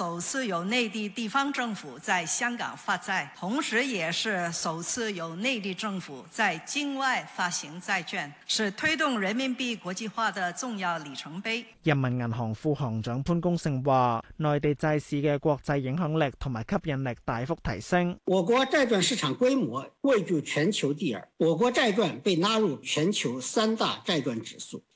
首次由内地地方政府在香港发债，同时也是首次由内地政府在境外发行债券，是推动人民币国际化的重要里程碑。人民银行副行长潘功胜话，内地债市嘅国际影响力同埋吸引力大幅提升。我国债券市场规模位居全球第二，我国债券被纳入全球三大债券指数。